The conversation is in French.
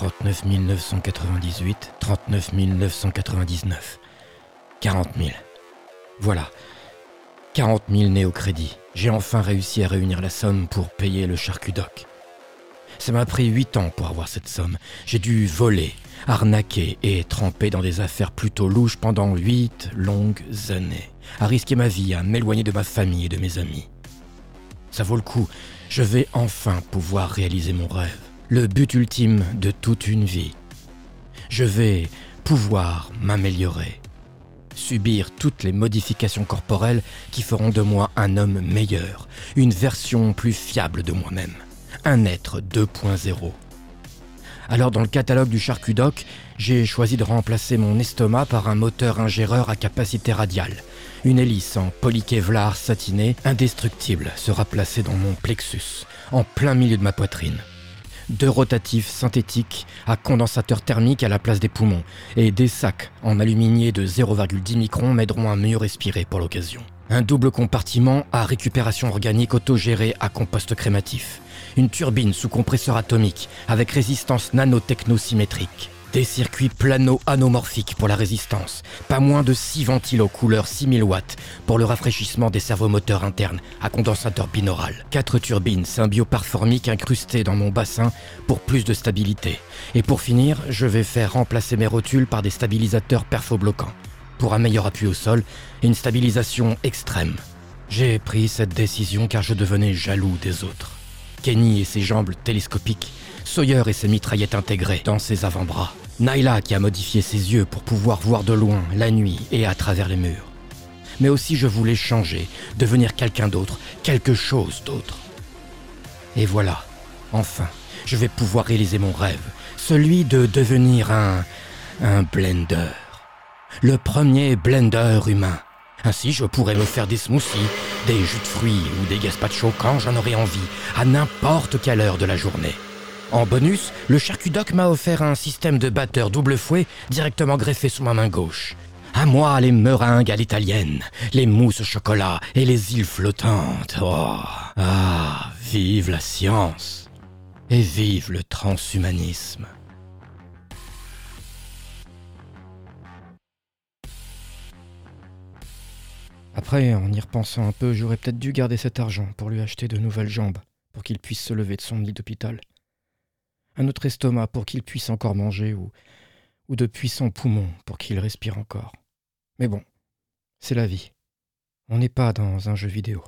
39 998, 39 999, 40 000. Voilà. 40 000 nés au crédit. J'ai enfin réussi à réunir la somme pour payer le charcudoc. Ça m'a pris 8 ans pour avoir cette somme. J'ai dû voler, arnaquer et tremper dans des affaires plutôt louches pendant 8 longues années, à risquer ma vie, à m'éloigner de ma famille et de mes amis. Ça vaut le coup. Je vais enfin pouvoir réaliser mon rêve, le but ultime de toute une vie. Je vais pouvoir m'améliorer, subir toutes les modifications corporelles qui feront de moi un homme meilleur, une version plus fiable de moi-même, un être 2.0. Alors dans le catalogue du charcudoc, j'ai choisi de remplacer mon estomac par un moteur ingéreur à capacité radiale. Une hélice en polykévlar satiné, indestructible, sera placée dans mon plexus, en plein milieu de ma poitrine. Deux rotatifs synthétiques à condensateur thermique à la place des poumons, et des sacs en aluminier de 0,10 microns m'aideront à mieux respirer pour l'occasion. Un double compartiment à récupération organique autogérée à compost crématif. Une turbine sous compresseur atomique avec résistance nanotechnosymétrique. Des circuits plano-anomorphiques pour la résistance, pas moins de 6 ventilos couleur 6000 watts pour le rafraîchissement des servomoteurs internes à condensateur binaural. 4 turbines symbioparformiques incrustées dans mon bassin pour plus de stabilité. Et pour finir, je vais faire remplacer mes rotules par des stabilisateurs perfobloquants pour un meilleur appui au sol et une stabilisation extrême. J'ai pris cette décision car je devenais jaloux des autres. Kenny et ses jambes télescopiques, Sawyer et ses mitraillettes intégrées dans ses avant-bras, Naila qui a modifié ses yeux pour pouvoir voir de loin, la nuit et à travers les murs. Mais aussi je voulais changer, devenir quelqu'un d'autre, quelque chose d'autre. Et voilà, enfin, je vais pouvoir réaliser mon rêve, celui de devenir un... un blender. Le premier blender humain. Ainsi, je pourrais me faire des smoothies, des jus de fruits ou des gazpacho quand j'en aurai envie, à n'importe quelle heure de la journée. En bonus, le charcudoc m'a offert un système de batteur double fouet directement greffé sous ma main gauche. À moi les meringues à l'italienne, les mousses au chocolat et les îles flottantes. Oh. Ah, vive la science et vive le transhumanisme. Après, en y repensant un peu, j'aurais peut-être dû garder cet argent pour lui acheter de nouvelles jambes, pour qu'il puisse se lever de son lit d'hôpital. Un autre estomac pour qu'il puisse encore manger, ou, ou de puissants poumons pour qu'il respire encore. Mais bon, c'est la vie. On n'est pas dans un jeu vidéo.